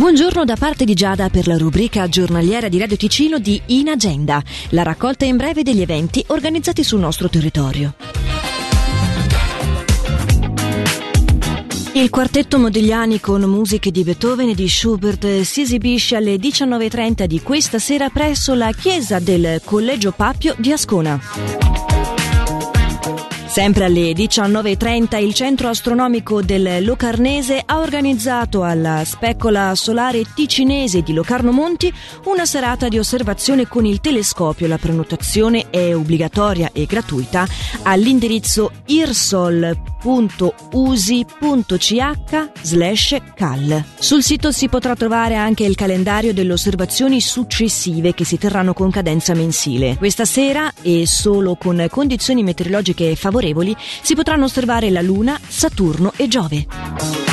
Buongiorno da parte di Giada per la rubrica giornaliera di Radio Ticino di In Agenda, la raccolta in breve degli eventi organizzati sul nostro territorio. Il quartetto Modigliani con musiche di Beethoven e di Schubert si esibisce alle 19.30 di questa sera presso la chiesa del Collegio Papio di Ascona. Sempre alle 19.30 il centro astronomico del Locarnese ha organizzato alla Speccola Solare Ticinese di Locarno Monti una serata di osservazione con il telescopio. La prenotazione è obbligatoria e gratuita all'indirizzo irsol.usi.ch slash cal. Sul sito si potrà trovare anche il calendario delle osservazioni successive che si terranno con cadenza mensile. Questa sera e solo con condizioni meteorologiche favorevoli si potranno osservare la Luna, Saturno e Giove.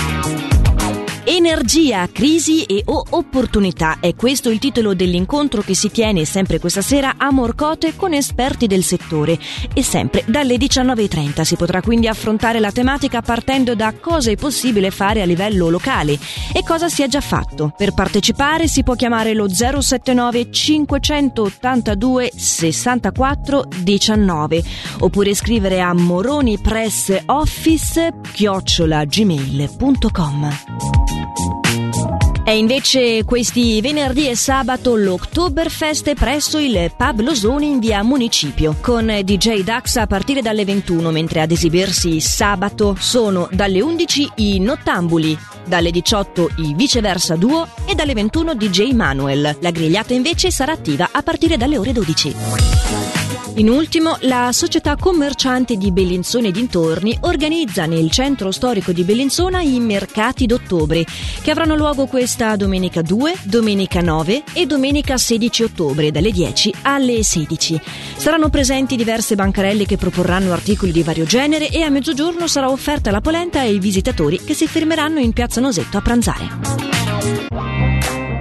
Energia, crisi e o opportunità è questo il titolo dell'incontro che si tiene sempre questa sera a Morcote con esperti del settore e sempre dalle 19.30 si potrà quindi affrontare la tematica partendo da cosa è possibile fare a livello locale e cosa si è già fatto. Per partecipare si può chiamare lo 079 582 64 19 oppure scrivere a moronipressoffice chiocciolagmail.com. È invece questi venerdì e sabato l'Oktoberfest presso il Pub Losoni in via Municipio, con DJ Dax a partire dalle 21, mentre ad esibirsi sabato sono dalle 11 i Nottambuli, dalle 18 i Viceversa Duo e dalle 21 DJ Manuel. La grigliata invece sarà attiva a partire dalle ore 12. In ultimo, la società commerciante di Bellinzona e dintorni organizza nel centro storico di Bellinzona i mercati d'ottobre, che avranno luogo questa domenica 2, domenica 9 e domenica 16 ottobre dalle 10 alle 16. Saranno presenti diverse bancarelle che proporranno articoli di vario genere e a mezzogiorno sarà offerta la polenta ai visitatori che si fermeranno in piazza Nosetto a pranzare.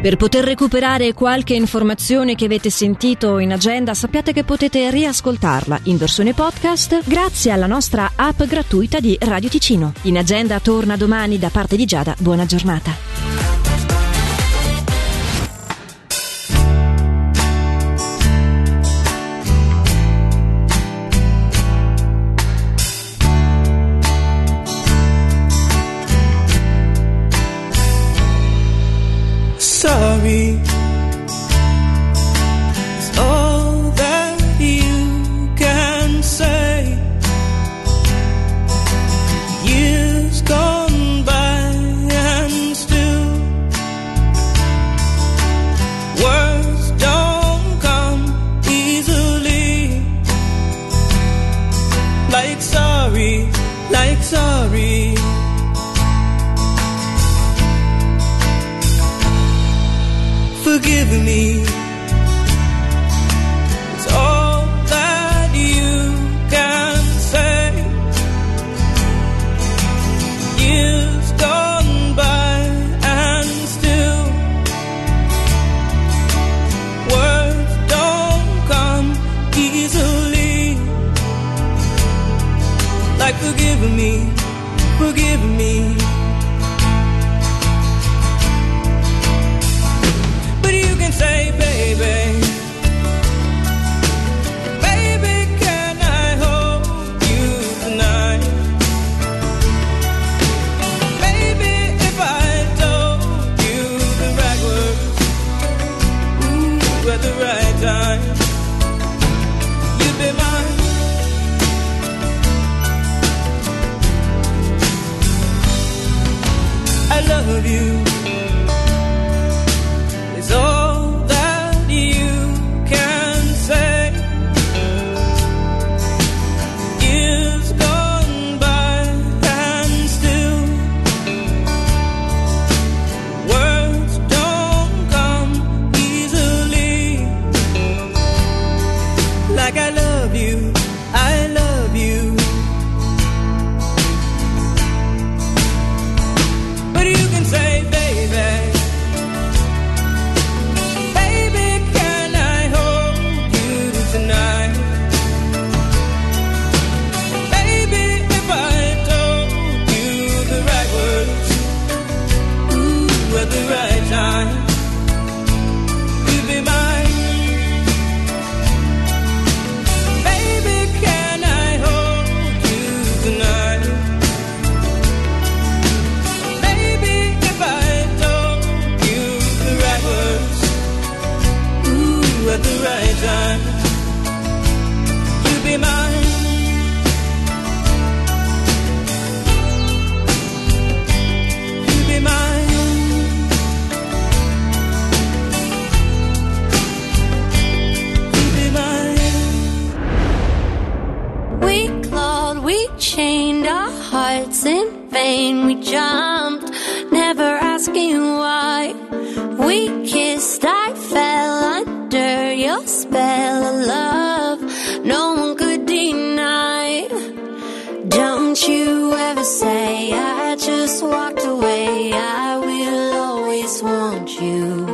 Per poter recuperare qualche informazione che avete sentito in agenda, sappiate che potete riascoltarla in versione podcast grazie alla nostra app gratuita di Radio Ticino. In agenda torna domani da parte di Giada. Buona giornata. me. Forgive me. of you. Pain, we jumped, never asking why. We kissed, I fell under your spell of love. No one could deny. Don't you ever say I just walked away. I will always want you.